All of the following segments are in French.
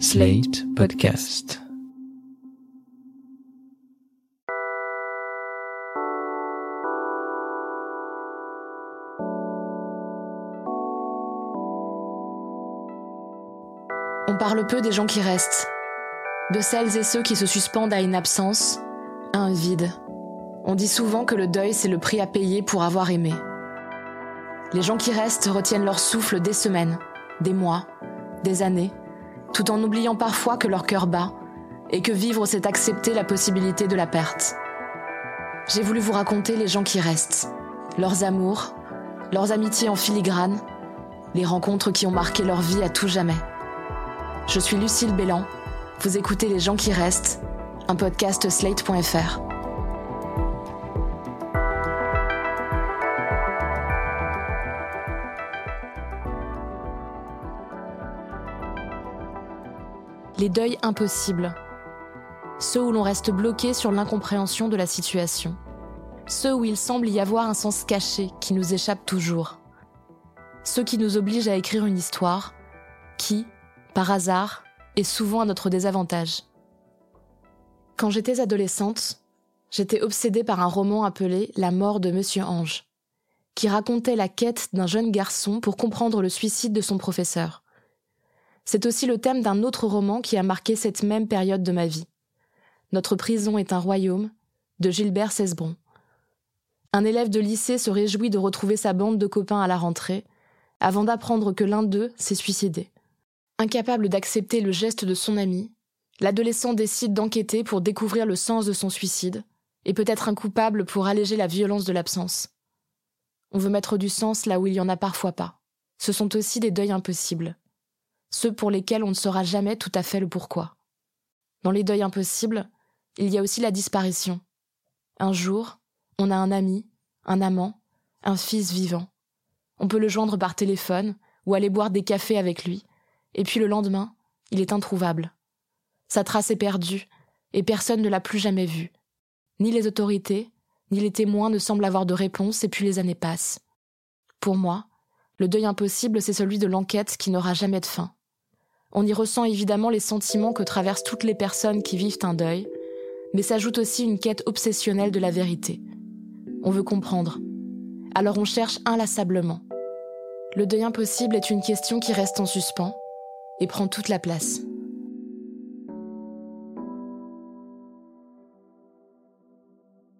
Slate Podcast. On parle peu des gens qui restent, de celles et ceux qui se suspendent à une absence, à un vide. On dit souvent que le deuil, c'est le prix à payer pour avoir aimé. Les gens qui restent retiennent leur souffle des semaines, des mois, des années, tout en oubliant parfois que leur cœur bat et que vivre, c'est accepter la possibilité de la perte. J'ai voulu vous raconter les gens qui restent, leurs amours, leurs amitiés en filigrane, les rencontres qui ont marqué leur vie à tout jamais. Je suis Lucille Bélan, vous écoutez Les gens qui restent, un podcast slate.fr. Les deuils impossibles. Ceux où l'on reste bloqué sur l'incompréhension de la situation. Ceux où il semble y avoir un sens caché qui nous échappe toujours. Ceux qui nous obligent à écrire une histoire qui, par hasard, est souvent à notre désavantage. Quand j'étais adolescente, j'étais obsédée par un roman appelé La mort de Monsieur Ange, qui racontait la quête d'un jeune garçon pour comprendre le suicide de son professeur. C'est aussi le thème d'un autre roman qui a marqué cette même période de ma vie. Notre prison est un royaume de Gilbert Cesbron. Un élève de lycée se réjouit de retrouver sa bande de copains à la rentrée, avant d'apprendre que l'un d'eux s'est suicidé. Incapable d'accepter le geste de son ami, l'adolescent décide d'enquêter pour découvrir le sens de son suicide, et peut-être un coupable pour alléger la violence de l'absence. On veut mettre du sens là où il y en a parfois pas. Ce sont aussi des deuils impossibles ceux pour lesquels on ne saura jamais tout à fait le pourquoi. Dans les deuils impossibles, il y a aussi la disparition. Un jour, on a un ami, un amant, un fils vivant. On peut le joindre par téléphone ou aller boire des cafés avec lui, et puis le lendemain, il est introuvable. Sa trace est perdue, et personne ne l'a plus jamais vu. Ni les autorités, ni les témoins ne semblent avoir de réponse, et puis les années passent. Pour moi, le deuil impossible, c'est celui de l'enquête qui n'aura jamais de fin. On y ressent évidemment les sentiments que traversent toutes les personnes qui vivent un deuil, mais s'ajoute aussi une quête obsessionnelle de la vérité. On veut comprendre. Alors on cherche inlassablement. Le deuil impossible est une question qui reste en suspens et prend toute la place.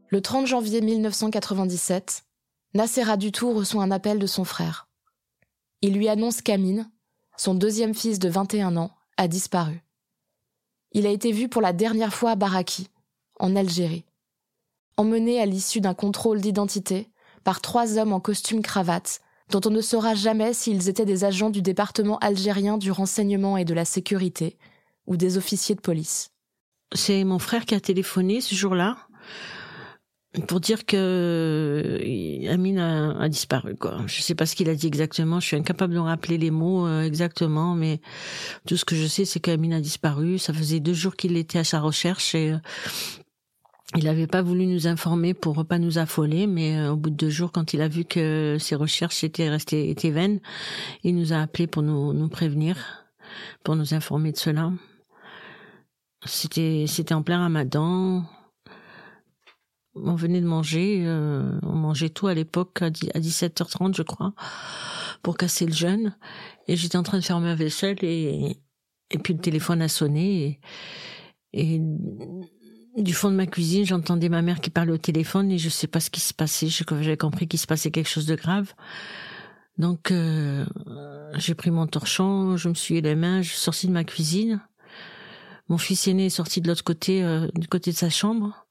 Le 30 janvier 1997, Nassera Dutour reçoit un appel de son frère. Il lui annonce qu'Amine, son deuxième fils de 21 ans, a disparu. Il a été vu pour la dernière fois à Baraki, en Algérie. Emmené à l'issue d'un contrôle d'identité par trois hommes en costume cravate, dont on ne saura jamais s'ils étaient des agents du département algérien du renseignement et de la sécurité, ou des officiers de police. C'est mon frère qui a téléphoné ce jour-là pour dire que euh, Amine a, disparu quoi. Je sais pas ce qu'il a dit exactement, je suis incapable de rappeler les mots euh, exactement mais tout ce que je sais c'est qu'Amine a disparu, ça faisait deux jours qu'il était à sa recherche et euh, il n'avait pas voulu nous informer pour pas nous affoler, mais au bout de deux jours, quand il a vu que ses recherches étaient restées étaient vaines, il nous a appelé pour nous, nous prévenir, pour nous informer de cela. C'était c'était en plein Ramadan on venait de manger, euh, on mangeait tout à l'époque à 17h30 je crois, pour casser le jeûne. Et j'étais en train de faire ma vaisselle et, et puis le téléphone a sonné et, et du fond de ma cuisine j'entendais ma mère qui parlait au téléphone et je sais pas ce qui se passait. J'avais compris qu'il se passait quelque chose de grave. Donc euh, j'ai pris mon torchon, je me suis les mains, je suis sortie de ma cuisine. Mon fils aîné est sorti de l'autre côté, euh, du côté de sa chambre.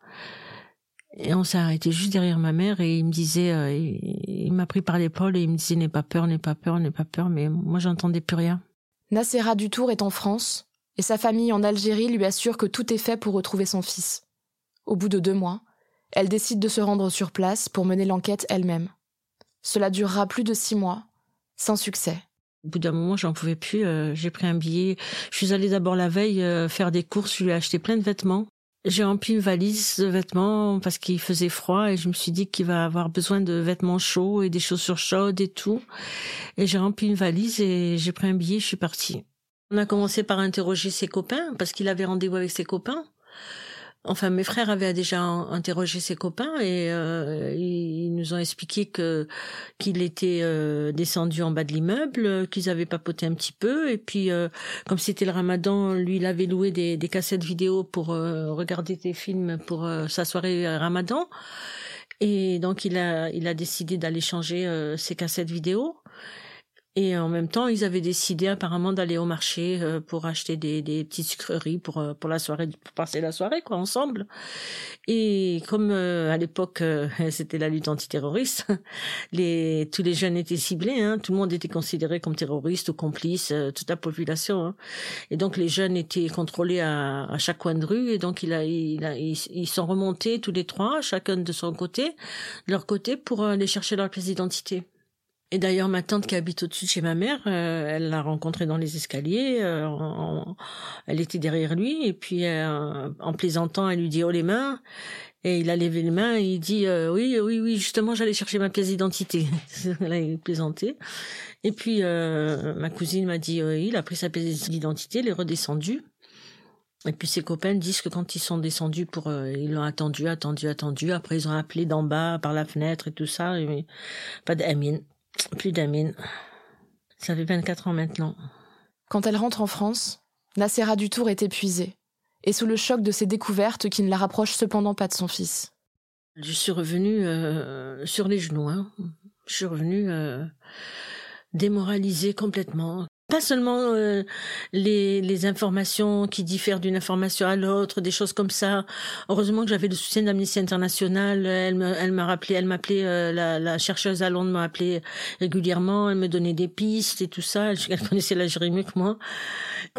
Et on s'est arrêté juste derrière ma mère et il me disait, euh, il, m'a pris par l'épaule et il me disait n'aie pas peur, n'aie pas peur, n'aie pas peur, mais moi j'entendais plus rien. Nassera Dutour est en France et sa famille en Algérie lui assure que tout est fait pour retrouver son fils. Au bout de deux mois, elle décide de se rendre sur place pour mener l'enquête elle-même. Cela durera plus de six mois, sans succès. Au bout d'un moment, j'en pouvais plus. Euh, j'ai pris un billet. Je suis allée d'abord la veille euh, faire des courses. Je lui ai acheté plein de vêtements. J'ai rempli une valise de vêtements parce qu'il faisait froid et je me suis dit qu'il va avoir besoin de vêtements chauds et des chaussures chaudes et tout. Et j'ai rempli une valise et j'ai pris un billet, je suis partie. On a commencé par interroger ses copains parce qu'il avait rendez-vous avec ses copains. Enfin, mes frères avaient déjà interrogé ses copains et euh, ils nous ont expliqué que qu'il était euh, descendu en bas de l'immeuble, qu'ils avaient papoté un petit peu et puis euh, comme c'était le Ramadan, lui il avait loué des, des cassettes vidéo pour regarder des films pour sa soirée Ramadan. Et donc il a il a décidé d'aller changer ses cassettes vidéo et en même temps, ils avaient décidé apparemment d'aller au marché euh, pour acheter des, des petites sucreries pour euh, pour la soirée, pour passer la soirée quoi ensemble. Et comme euh, à l'époque c'était la lutte antiterroriste, les tous les jeunes étaient ciblés, hein, tout le monde était considéré comme terroriste ou complice, toute la population. Hein. Et donc les jeunes étaient contrôlés à, à chaque coin de rue. Et donc il a, il a, ils, sont remontés tous les trois, chacun de son côté, de leur côté, pour aller chercher leur pièce d'identité. Et d'ailleurs, ma tante qui habite au-dessus de chez ma mère, euh, elle l'a rencontré dans les escaliers. Euh, elle était derrière lui et puis euh, en plaisantant, elle lui dit oh les mains. Et il a levé les mains et il dit oui oui oui justement j'allais chercher ma pièce d'identité. elle a plaisanté. Et puis ma cousine m'a dit il a pris sa pièce d'identité, il est redescendu. Et puis ses copains disent que quand ils sont descendus pour, ils l'ont attendu, attendu, attendu. Après ils ont appelé d'en bas par la fenêtre et tout ça. Et, pas d'amine. Plus d'Amine. Ça fait 24 ans maintenant. Quand elle rentre en France, Nacera Dutour est épuisée, et sous le choc de ses découvertes qui ne la rapprochent cependant pas de son fils. Je suis revenue euh, sur les genoux. Hein. Je suis revenue euh, démoralisée complètement pas seulement euh, les, informations qui diffèrent d'une information à l'autre, des choses comme ça. Heureusement que j'avais le soutien d'Amnesty International. Elle me, elle m'a rappelé, elle m'appelait, euh, la, la chercheuse à Londres m'a appelé régulièrement. Elle me donnait des pistes et tout ça. Elle, connaissait l'Algérie mieux que moi.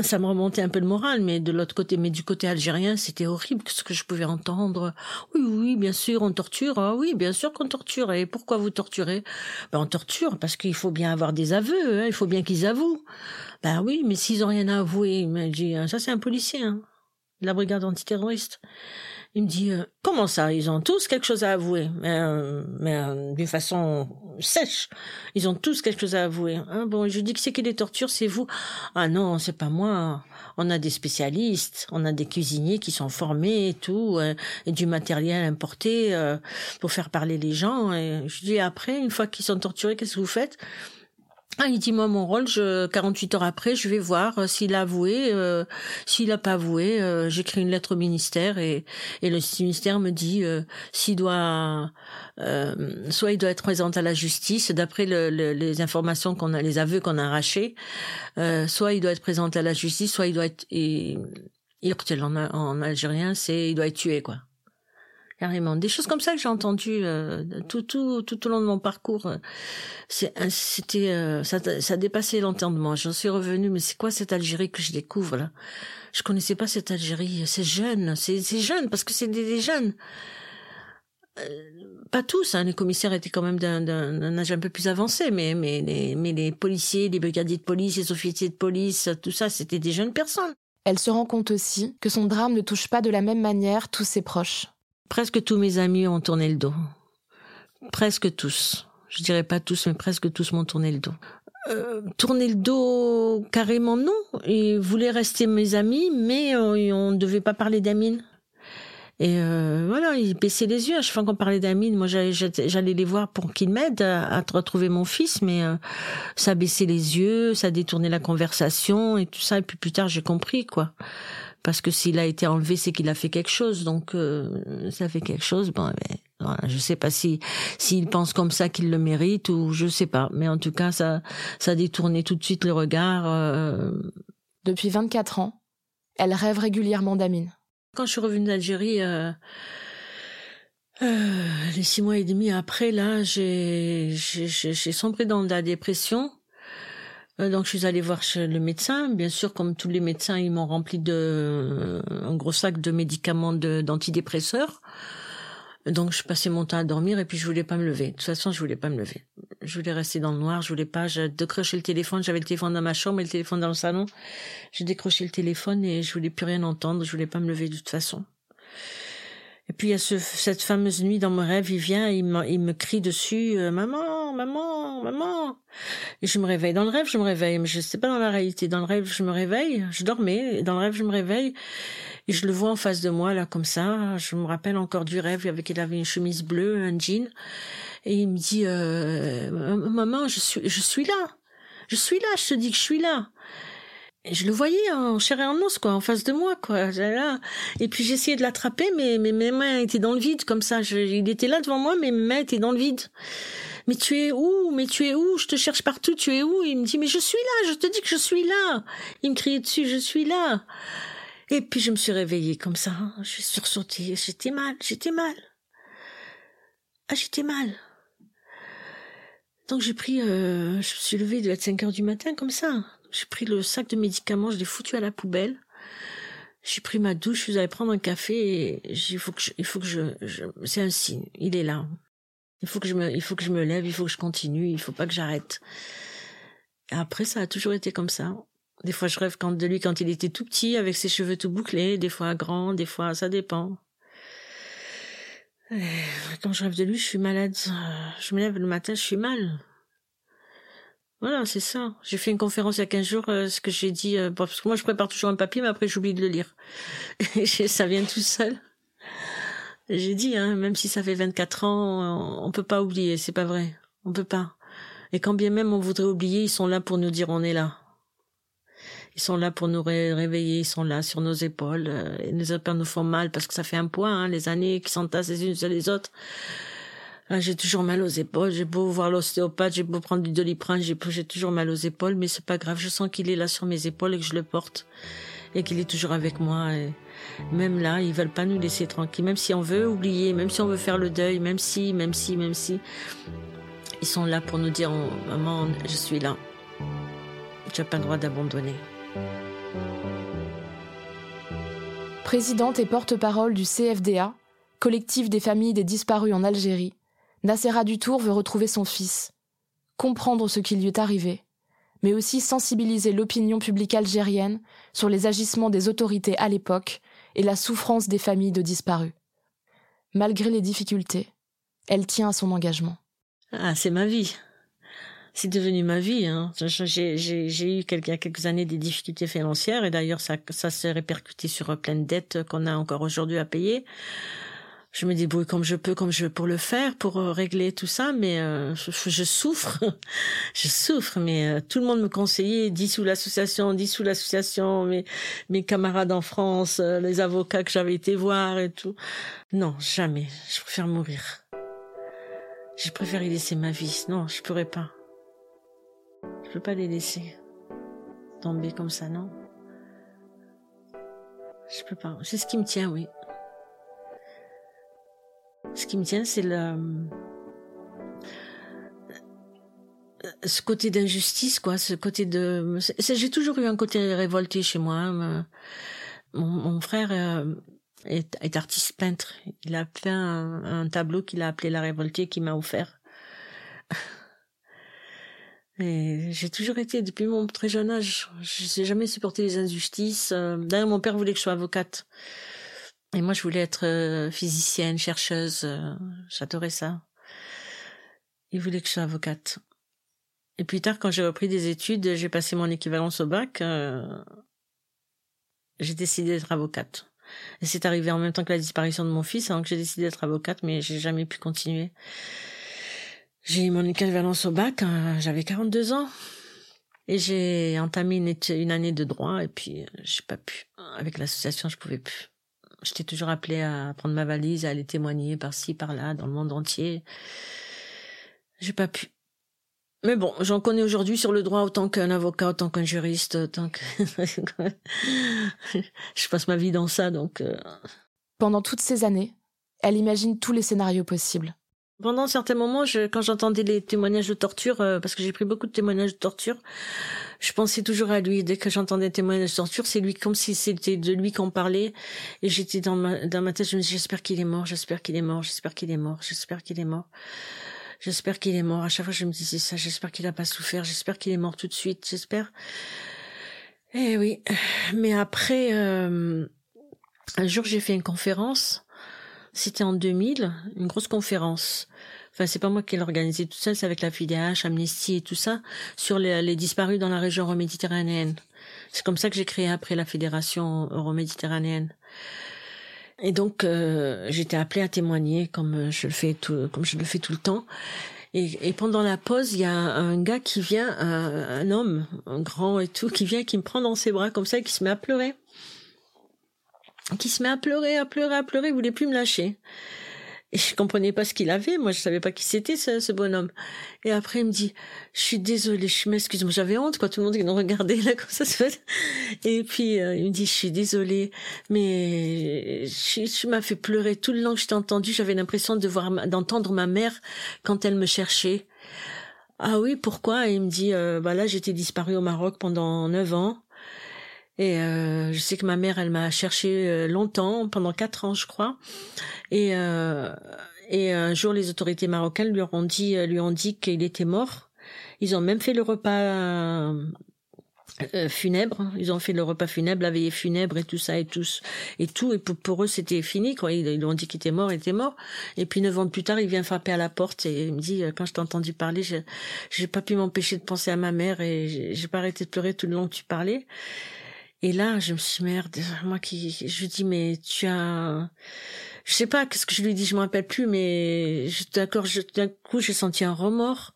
Ça me remontait un peu le moral, mais de l'autre côté, mais du côté algérien, c'était horrible ce que je pouvais entendre. Oui, oui, bien sûr, on torture. Ah, oui, bien sûr qu'on torture. Et pourquoi vous torturez? Ben on torture parce qu'il faut bien avoir des aveux. Hein. Il faut bien qu'ils avouent. Ben oui, mais s'ils ont rien à avouer, il m'a dit, ça c'est un policier, hein, de la brigade antiterroriste. Il me dit, euh, comment ça Ils ont tous quelque chose à avouer, mais, euh, euh, d'une façon sèche. Ils ont tous quelque chose à avouer. Hein bon, je dis que c'est qui les tortures, c'est vous. Ah non, c'est pas moi. On a des spécialistes, on a des cuisiniers qui sont formés et tout, et du matériel importé pour faire parler les gens. Et je dis après, une fois qu'ils sont torturés, qu'est-ce que vous faites? Ah, il dit moi mon rôle, je 48 heures après, je vais voir euh, s'il a avoué, euh, s'il a pas avoué, euh, j'écris une lettre au ministère et et le ministère me dit s'il doit soit il doit être présent à la justice d'après le, les informations qu'on a les aveux qu'on a arrachés, soit il doit être présent à la justice, soit il doit être et, en, en algérien, c'est il doit être tué quoi carrément. Des choses comme ça que j'ai entendues euh, tout, tout, tout au long de mon parcours. Euh, c'était, euh, ça, ça dépassait l'entendement. J'en suis revenue, mais c'est quoi cette Algérie que je découvre là? Je connaissais pas cette Algérie. C'est jeune, c'est jeune parce que c'est des, jeunes. pas tous, hein, les commissaires étaient quand même d'un âge un peu plus avancé, mais mais les, mais les policiers, les brigadiers de police, les officiers de police, tout ça, c'était des jeunes personnes. Elle se rend compte aussi que son drame ne touche pas de la même manière tous ses proches. Presque tous mes amis ont tourné le dos. Presque tous. Je dirais pas tous, mais presque tous m'ont tourné le dos. Euh, le dos carrément non. Ils voulaient rester mes amis, mais euh, on ne devait pas parler d'Amine. Et euh, voilà, ils baissaient les yeux à chaque fois qu'on parlait d'Amine. Moi, j'allais les voir pour qu'ils m'aident à, retrouver mon fils, mais ça baissait les yeux, ça détournait la conversation et tout ça. Et puis plus tard, j'ai compris quoi parce que s'il a été enlevé, c'est qu'il a fait quelque chose. Donc, euh, ça fait quelque chose. Bon, mais, voilà, je sais pas si s'il pense comme ça qu'il le mérite ou je sais pas. Mais en tout cas, ça, ça a détourné tout de suite le regard. Euh. Depuis 24 ans, elle rêve régulièrement d'Amine. Quand je suis revenue d'Algérie, euh, les six mois et demi après, là, j'ai, j'ai sombré dans la dépression. Euh, donc je suis allée voir chez le médecin. Bien sûr, comme tous les médecins, ils m'ont rempli de euh, un gros sac de médicaments d'antidépresseurs. Donc je passais mon temps à dormir et puis je voulais pas me lever. De toute façon, je voulais pas me lever. Je voulais rester dans le noir. Je voulais pas. J'ai décroché le téléphone. J'avais le téléphone dans ma chambre et le téléphone dans le salon. J'ai décroché le téléphone et je voulais plus rien entendre. Je voulais pas me lever de toute façon. Et puis il y a ce, cette fameuse nuit dans mon rêve, il vient, il me, il me crie dessus, euh, maman, maman, maman. Et je me réveille. Dans le rêve, je me réveille, mais je sais pas dans la réalité. Dans le rêve, je me réveille, je dormais, et dans le rêve, je me réveille, et je le vois en face de moi, là, comme ça. Je me rappelle encore du rêve, avec il avait une chemise bleue, un jean, et il me dit, euh, maman, je suis, je suis là. Je suis là, je te dis que je suis là je le voyais en chair et en os, quoi, en face de moi, quoi. Et puis j'essayais de l'attraper, mais, mes mains étaient dans le vide, comme ça. Il était là devant moi, mais mes mains étaient dans le vide. Mais tu es où? Mais tu es où? Je te cherche partout, tu es où? Il me dit, mais je suis là, je te dis que je suis là. Il me criait dessus, je suis là. Et puis je me suis réveillée comme ça. Je suis sursautée. J'étais mal, j'étais mal. Ah, j'étais mal. Donc j'ai pris, euh, je me suis levée, de 5 heures du matin, comme ça. J'ai pris le sac de médicaments, je l'ai foutu à la poubelle. J'ai pris ma douche, je suis allée prendre un café et il faut que je, c'est un signe, il est là. Il faut que je me, il faut que je me lève, il faut que je continue, il faut pas que j'arrête. Après, ça a toujours été comme ça. Des fois, je rêve quand, de lui quand il était tout petit, avec ses cheveux tout bouclés, des fois grand, des fois, ça dépend. Quand je rêve de lui, je suis malade. Je me lève le matin, je suis mal. Voilà, c'est ça. J'ai fait une conférence il y a 15 jours, euh, ce que j'ai dit, euh, parce que moi je prépare toujours un papier, mais après j'oublie de le lire. Ça vient tout seul. J'ai dit, hein, même si ça fait 24 ans, on peut pas oublier, c'est pas vrai. On peut pas. Et quand bien même on voudrait oublier, ils sont là pour nous dire on est là. Ils sont là pour nous réveiller, ils sont là sur nos épaules. Euh, et les épaules nous font mal parce que ça fait un poids, hein, les années qui s'entassent les unes sur les autres. Ah, j'ai toujours mal aux épaules. J'ai beau voir l'ostéopathe, j'ai beau prendre du doliprane, j'ai, j'ai toujours mal aux épaules, mais c'est pas grave. Je sens qu'il est là sur mes épaules et que je le porte et qu'il est toujours avec moi. Et même là, ils veulent pas nous laisser tranquilles. Même si on veut oublier, même si on veut faire le deuil, même si, même si, même si, ils sont là pour nous dire, maman, je suis là. Tu n'as pas le droit d'abandonner. Présidente et porte-parole du CFDA, collectif des familles des disparus en Algérie, Nacera Dutour veut retrouver son fils, comprendre ce qui lui est arrivé, mais aussi sensibiliser l'opinion publique algérienne sur les agissements des autorités à l'époque et la souffrance des familles de disparus. Malgré les difficultés, elle tient à son engagement. Ah, c'est ma vie. C'est devenu ma vie. Hein. J'ai eu quelques, quelques années des difficultés financières et d'ailleurs ça, ça s'est répercuté sur plein de dettes qu'on a encore aujourd'hui à payer je me débrouille comme je peux, comme je veux pour le faire, pour euh, régler tout ça, mais euh, je, souffre, je souffre, mais euh, tout le monde me conseillait, dissous l'association, dissous l'association, mes, mes camarades en France, les avocats que j'avais été voir et tout. Non, jamais, je préfère mourir. Je préfère y laisser ma vie, non, je pourrais pas. Je peux pas les laisser tomber comme ça, non. Je peux pas, c'est ce qui me tient, oui. Ce qui me tient, c'est le ce côté d'injustice, quoi, ce côté de. J'ai toujours eu un côté révolté chez moi. Hein, mon, frère euh, est, artiste peintre. Il a fait un, tableau qu'il a appelé La Révoltée, qu'il m'a offert. Et j'ai toujours été, depuis mon très jeune âge, je n'ai jamais supporté les injustices. Euh, d'ailleurs, mon père voulait que je sois avocate. Et moi, je voulais être euh, physicienne, chercheuse. Euh, j'adorais ça. Il voulait que je sois avocate. Et plus tard, quand j'ai repris des études, j'ai passé mon équivalence au bac. Euh, j'ai décidé d'être avocate. Et c'est arrivé en même temps que la disparition de mon fils, avant que j'ai décidé d'être avocate, mais j'ai jamais pu continuer. J'ai eu mon équivalence au bac, j'avais 42 ans. Et j'ai entamé une, une, année de droit, et puis j'ai pas pu. Avec l'association, je pouvais plus. J'étais toujours appelée à prendre ma valise, à aller témoigner par-ci, par-là, dans le monde entier. J'ai pas pu. Mais bon, j'en connais aujourd'hui sur le droit autant qu'un avocat, autant qu'un juriste, autant que... je passe ma vie dans ça, donc... Euh. Pendant toutes ces années, elle imagine tous les scénarios possibles. Pendant certains moments, quand j'entendais les témoignages de torture, euh, parce que j'ai pris beaucoup de témoignages de torture, je pensais toujours à lui. Dès que j'entendais témoignages de torture, c'est lui comme si c'était de lui qu'on parlait. Et j'étais dans ma, dans ma tête, je me disais, j'espère qu'il est mort, j'espère qu'il est mort, j'espère qu'il est mort, j'espère qu'il est mort. J'espère qu'il est mort. À chaque fois, je me disais ça. J'espère qu'il a pas souffert. J'espère qu'il est mort tout de suite. J'espère. Eh oui. Mais après, euh, un jour, j'ai fait une conférence C'était en 2000, une grosse conférence. Enfin, c'est pas moi qui l'ai organisée tout seul, c'est avec la FIDH, Amnesty et tout ça, sur les, les disparus dans la région euroméditerranéenne. C'est comme ça que j'ai créé après la Fédération euroméditerranéenne. Et donc, euh, j'étais appelée à témoigner, comme je le fais tout, comme je le fais tout le temps. Et, et pendant la pause, il y a un gars qui vient, un, un, homme, un grand et tout, qui vient, qui me prend dans ses bras comme ça, et qui se met à pleurer qui se met à pleurer, à pleurer, à pleurer, il voulait plus me lâcher. Et je comprenais pas ce qu'il avait. Moi, je savais pas qui c'était, ce, ce, bonhomme. Et après, il me dit, je suis désolée, je m'excuse. Moi, j'avais honte, quoi. Tout le monde qui nous regardait, là, comme ça se fait. Et puis, euh, il me dit, je suis désolée, mais je, je m'as fait pleurer tout le long que je t'ai entendu. J'avais l'impression de voir, d'entendre ma mère quand elle me cherchait. Ah oui, pourquoi? Et il me dit, euh, bah j'étais disparue au Maroc pendant neuf ans. Et euh, je sais que ma mère, elle m'a cherché euh, longtemps, pendant quatre ans, je crois. Et, euh, et un jour, les autorités marocaines lui ont dit, lui ont dit qu'il était mort. Ils ont même fait le repas euh, funèbre. Ils ont fait le repas funèbre, la veillée funèbre et tout ça et tout et tout. Et pour, eux, c'était fini. Quoi. Ils, ils ont dit qu'il était mort, il était mort. Et puis neuf ans plus tard, il vient frapper à la porte et il me dit quand je t'ai entendu parler, j'ai pas pu m'empêcher de penser à ma mère et j'ai pas arrêté de pleurer tout le long que tu parlais. Et là, je me suis merde, moi qui, je dis, mais tu as, je sais pas, qu'est-ce que je lui dis, je me rappelle plus, mais d'accord, d'un coup, j'ai senti un remords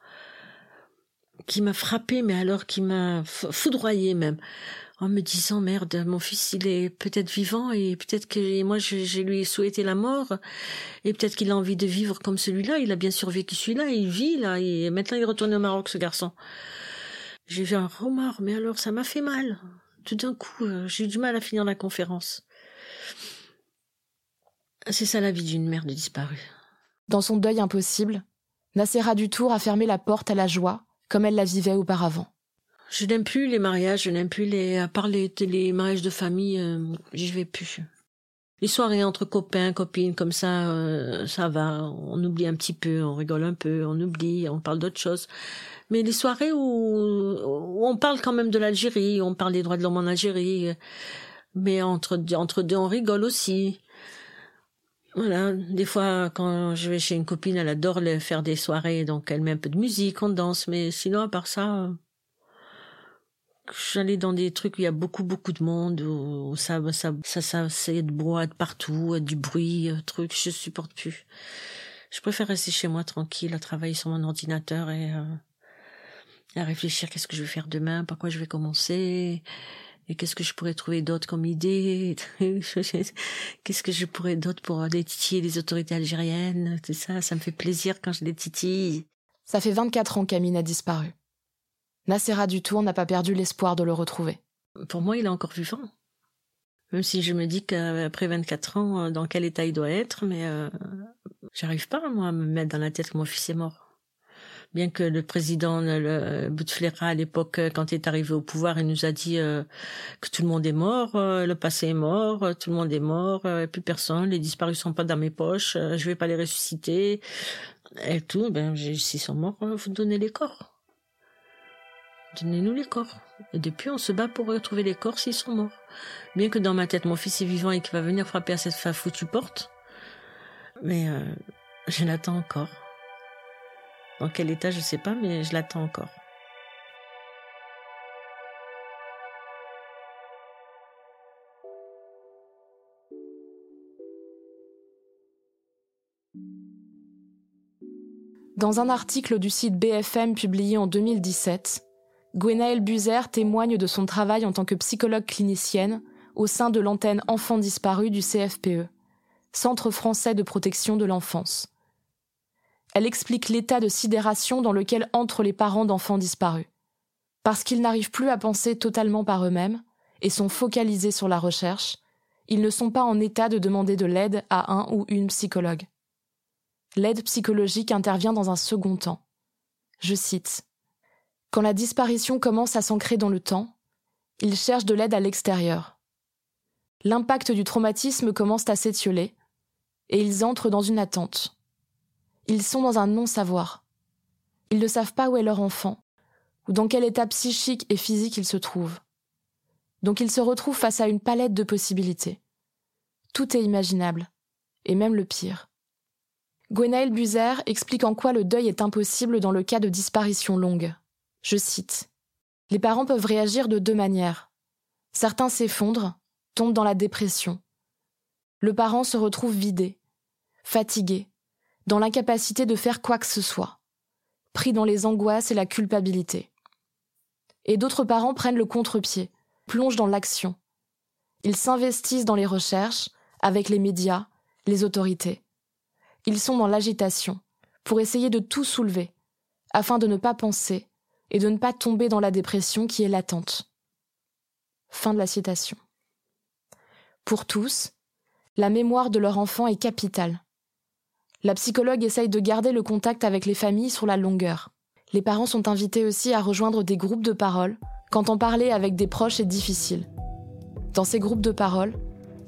qui m'a frappé, mais alors qui m'a foudroyé même, en me disant, merde, mon fils, il est peut-être vivant et peut-être que moi, je, lui ai souhaité la mort et peut-être qu'il a envie de vivre comme celui-là. Il a bien survécu celui-là, il vit là et maintenant il est retourné au Maroc, ce garçon. J'ai vu un remords, mais alors ça m'a fait mal tout d'un coup, euh, j'ai eu du mal à finir la conférence. C'est ça la vie d'une mère de disparue. Dans son deuil impossible, Nacera Dutour a fermé la porte à la joie, comme elle la vivait auparavant. Je n'aime plus les mariages, je n'aime plus les, à part les, mariages de famille, euh, j'y vais plus. Les soirées entre copains, copines, comme ça, euh, ça va, on oublie un petit peu, on rigole un peu, on oublie, on parle d'autre chose mais les soirées où, où on parle quand même de l'Algérie, on parle des droits de l'homme en Algérie, mais entre, entre deux, on rigole aussi. Voilà, des fois, quand je vais chez une copine, elle adore faire des soirées, donc elle met un peu de musique, on danse, mais sinon, à part ça, j'allais dans des trucs où il y a beaucoup, beaucoup de monde, où ça, ça, ça, ça, c'est de bois de partout, du bruit, truc, je supporte plus. Je préfère rester chez moi tranquille, à travailler sur mon ordinateur et, euh, à réfléchir qu'est-ce que je vais faire demain, par quoi je vais commencer, et qu'est-ce que je pourrais trouver d'autre comme idée, qu'est-ce que je pourrais d'autre pour aller titiller les autorités algériennes, tout ça, ça me fait plaisir quand je les titille. Ça fait 24 ans qu'Amine a disparu. Nassera Dutour n'a pas perdu l'espoir de le retrouver. Pour moi, il est encore vivant. Même si je me dis qu'après 24 ans, euh, dans quel état il doit être, mais euh, j'arrive pas, moi, à me mettre dans la tête que mon fils est mort bien que le président le Bouteflika à l'époque quand il est arrivé au pouvoir il nous a dit euh, que tout le monde est mort euh, le passé est mort euh, tout le monde est mort et plus personne les disparus sont pas dans mes poches je vais pas les ressusciter. Et tout ben s'ils sont morts vous donnez les corps. Donnez-nous les corps. Et depuis on se bat pour retrouver les corps s'ils sont morts. Bien que dans ma tête mon fils est vivant et qu'il va venir frapper à cette foutue porte mais je l'attends encore dans quel état, je sais pas, mais je l'attends encore. Dans un article du site BFM publié en 2017, Gwenaëlle Buzer témoigne de son travail en tant que psychologue clinicienne au sein de l'antenne Enfants disparus du CFPE, Centre français de protection de l'enfance. Elle explique l'état de sidération dans lequel entrent les parents d'enfants disparus. Parce qu'ils n'arrivent plus à penser totalement par eux-mêmes et sont focalisés sur la recherche, ils ne sont pas en état de demander de l'aide à un ou une psychologue. L'aide psychologique intervient dans un second temps. Je cite Quand la disparition commence à s'ancrer dans le temps, ils cherchent de l'aide à l'extérieur. L'impact du traumatisme commence à s'étioler et ils entrent dans une attente. Ils sont dans un non-savoir. Ils ne savent pas où est leur enfant, ou dans quel état psychique et physique ils se trouvent. Donc ils se retrouvent face à une palette de possibilités. Tout est imaginable, et même le pire. Gwenaël Buzer explique en quoi le deuil est impossible dans le cas de disparition longue. Je cite Les parents peuvent réagir de deux manières. Certains s'effondrent, tombent dans la dépression. Le parent se retrouve vidé, fatigué, dans l'incapacité de faire quoi que ce soit, pris dans les angoisses et la culpabilité. Et d'autres parents prennent le contre-pied, plongent dans l'action. Ils s'investissent dans les recherches, avec les médias, les autorités. Ils sont dans l'agitation, pour essayer de tout soulever, afin de ne pas penser et de ne pas tomber dans la dépression qui est latente. Fin de la citation. Pour tous, la mémoire de leur enfant est capitale. La psychologue essaye de garder le contact avec les familles sur la longueur. Les parents sont invités aussi à rejoindre des groupes de parole quand en parler avec des proches est difficile. Dans ces groupes de parole,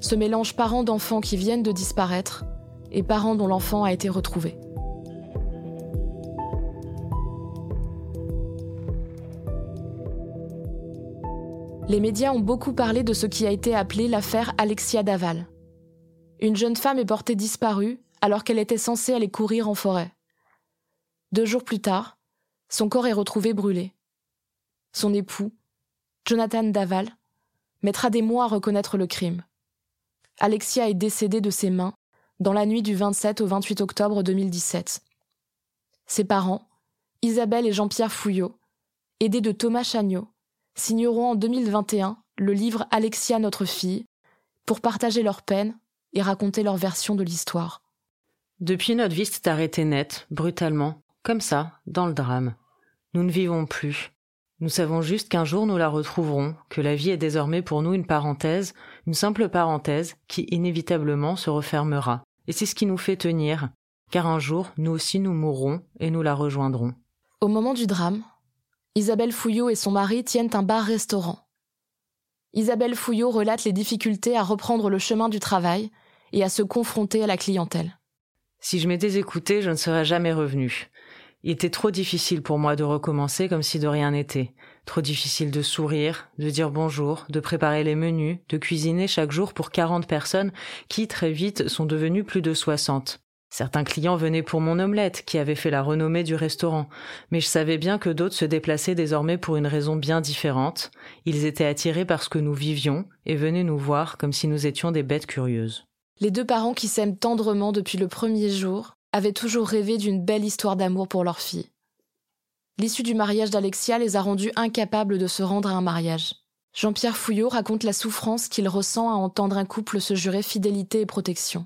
se mélangent parents d'enfants qui viennent de disparaître et parents dont l'enfant a été retrouvé. Les médias ont beaucoup parlé de ce qui a été appelé l'affaire Alexia Daval. Une jeune femme est portée disparue alors qu'elle était censée aller courir en forêt. Deux jours plus tard, son corps est retrouvé brûlé. Son époux, Jonathan Daval, mettra des mois à reconnaître le crime. Alexia est décédée de ses mains dans la nuit du 27 au 28 octobre 2017. Ses parents, Isabelle et Jean-Pierre Fouillot, aidés de Thomas Chagnot, signeront en 2021 le livre Alexia notre fille pour partager leur peine et raconter leur version de l'histoire. Depuis notre vie s'est arrêtée net, brutalement, comme ça, dans le drame. Nous ne vivons plus. Nous savons juste qu'un jour nous la retrouverons, que la vie est désormais pour nous une parenthèse, une simple parenthèse qui inévitablement se refermera. Et c'est ce qui nous fait tenir, car un jour nous aussi nous mourrons et nous la rejoindrons. Au moment du drame, Isabelle Fouillot et son mari tiennent un bar-restaurant. Isabelle Fouillot relate les difficultés à reprendre le chemin du travail et à se confronter à la clientèle. Si je m'étais écoutée, je ne serais jamais revenue. Il était trop difficile pour moi de recommencer comme si de rien n'était. Trop difficile de sourire, de dire bonjour, de préparer les menus, de cuisiner chaque jour pour 40 personnes qui très vite sont devenues plus de 60. Certains clients venaient pour mon omelette, qui avait fait la renommée du restaurant, mais je savais bien que d'autres se déplaçaient désormais pour une raison bien différente. Ils étaient attirés par ce que nous vivions et venaient nous voir comme si nous étions des bêtes curieuses. Les deux parents qui s'aiment tendrement depuis le premier jour avaient toujours rêvé d'une belle histoire d'amour pour leur fille. L'issue du mariage d'Alexia les a rendus incapables de se rendre à un mariage. Jean-Pierre Fouillot raconte la souffrance qu'il ressent à entendre un couple se jurer fidélité et protection.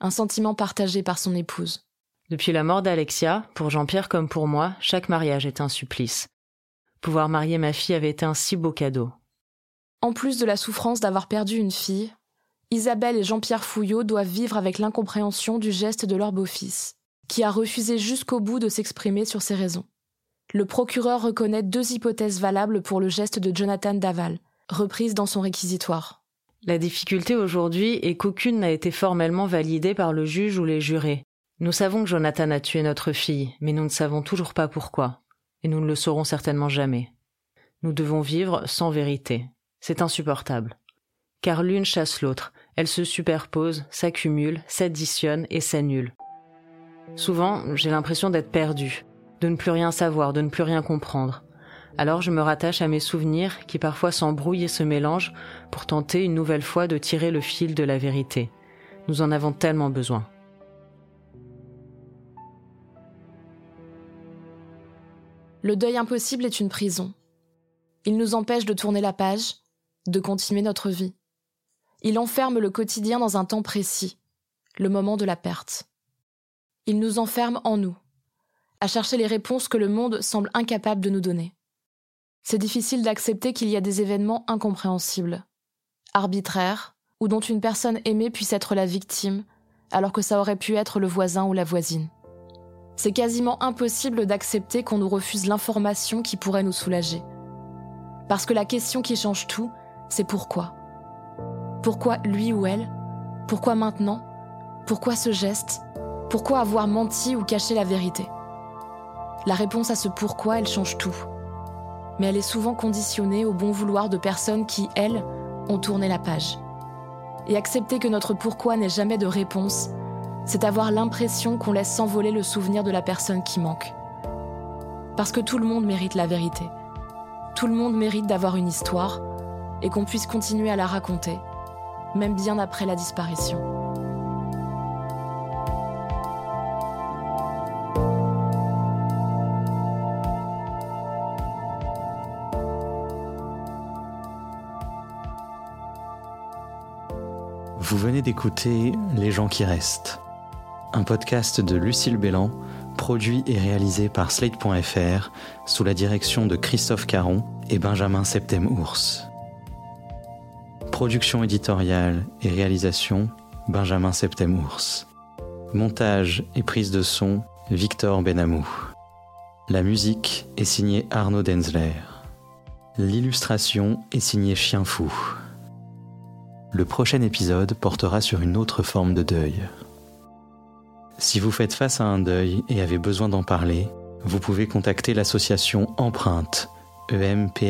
Un sentiment partagé par son épouse. Depuis la mort d'Alexia, pour Jean-Pierre comme pour moi, chaque mariage est un supplice. Pouvoir marier ma fille avait été un si beau cadeau. En plus de la souffrance d'avoir perdu une fille, Isabelle et Jean-Pierre Fouillot doivent vivre avec l'incompréhension du geste de leur beau-fils, qui a refusé jusqu'au bout de s'exprimer sur ses raisons. Le procureur reconnaît deux hypothèses valables pour le geste de Jonathan Daval, reprises dans son réquisitoire. La difficulté aujourd'hui est qu'aucune n'a été formellement validée par le juge ou les jurés. Nous savons que Jonathan a tué notre fille, mais nous ne savons toujours pas pourquoi, et nous ne le saurons certainement jamais. Nous devons vivre sans vérité. C'est insupportable. Car l'une chasse l'autre, elles se superposent, s'accumulent, s'additionnent et s'annulent. Souvent, j'ai l'impression d'être perdue, de ne plus rien savoir, de ne plus rien comprendre. Alors je me rattache à mes souvenirs qui parfois s'embrouillent et se mélangent pour tenter une nouvelle fois de tirer le fil de la vérité. Nous en avons tellement besoin. Le deuil impossible est une prison. Il nous empêche de tourner la page, de continuer notre vie. Il enferme le quotidien dans un temps précis, le moment de la perte. Il nous enferme en nous, à chercher les réponses que le monde semble incapable de nous donner. C'est difficile d'accepter qu'il y a des événements incompréhensibles, arbitraires, ou dont une personne aimée puisse être la victime, alors que ça aurait pu être le voisin ou la voisine. C'est quasiment impossible d'accepter qu'on nous refuse l'information qui pourrait nous soulager. Parce que la question qui change tout, c'est pourquoi. Pourquoi lui ou elle? Pourquoi maintenant? Pourquoi ce geste? Pourquoi avoir menti ou caché la vérité? La réponse à ce pourquoi, elle change tout. Mais elle est souvent conditionnée au bon vouloir de personnes qui, elles, ont tourné la page. Et accepter que notre pourquoi n'ait jamais de réponse c'est avoir l'impression qu'on laisse s'envoler le souvenir de la personne qui manque. Parce que tout le monde mérite la vérité. Tout le monde mérite d'avoir une histoire et qu'on puisse continuer à la raconter, même bien après la disparition. Vous venez d'écouter Les gens qui restent, un podcast de Lucille Bélan, produit et réalisé par Slate.fr sous la direction de Christophe Caron et Benjamin Septem-Ours. Production éditoriale et réalisation Benjamin Septem-Ours. Montage et prise de son Victor Benamou. La musique est signée Arnaud Denzler. L'illustration est signée Chien Fou. Le prochain épisode portera sur une autre forme de deuil. Si vous faites face à un deuil et avez besoin d'en parler, vous pouvez contacter l'association Empreinte, E-M-P-R-E-I-N-T-E-S.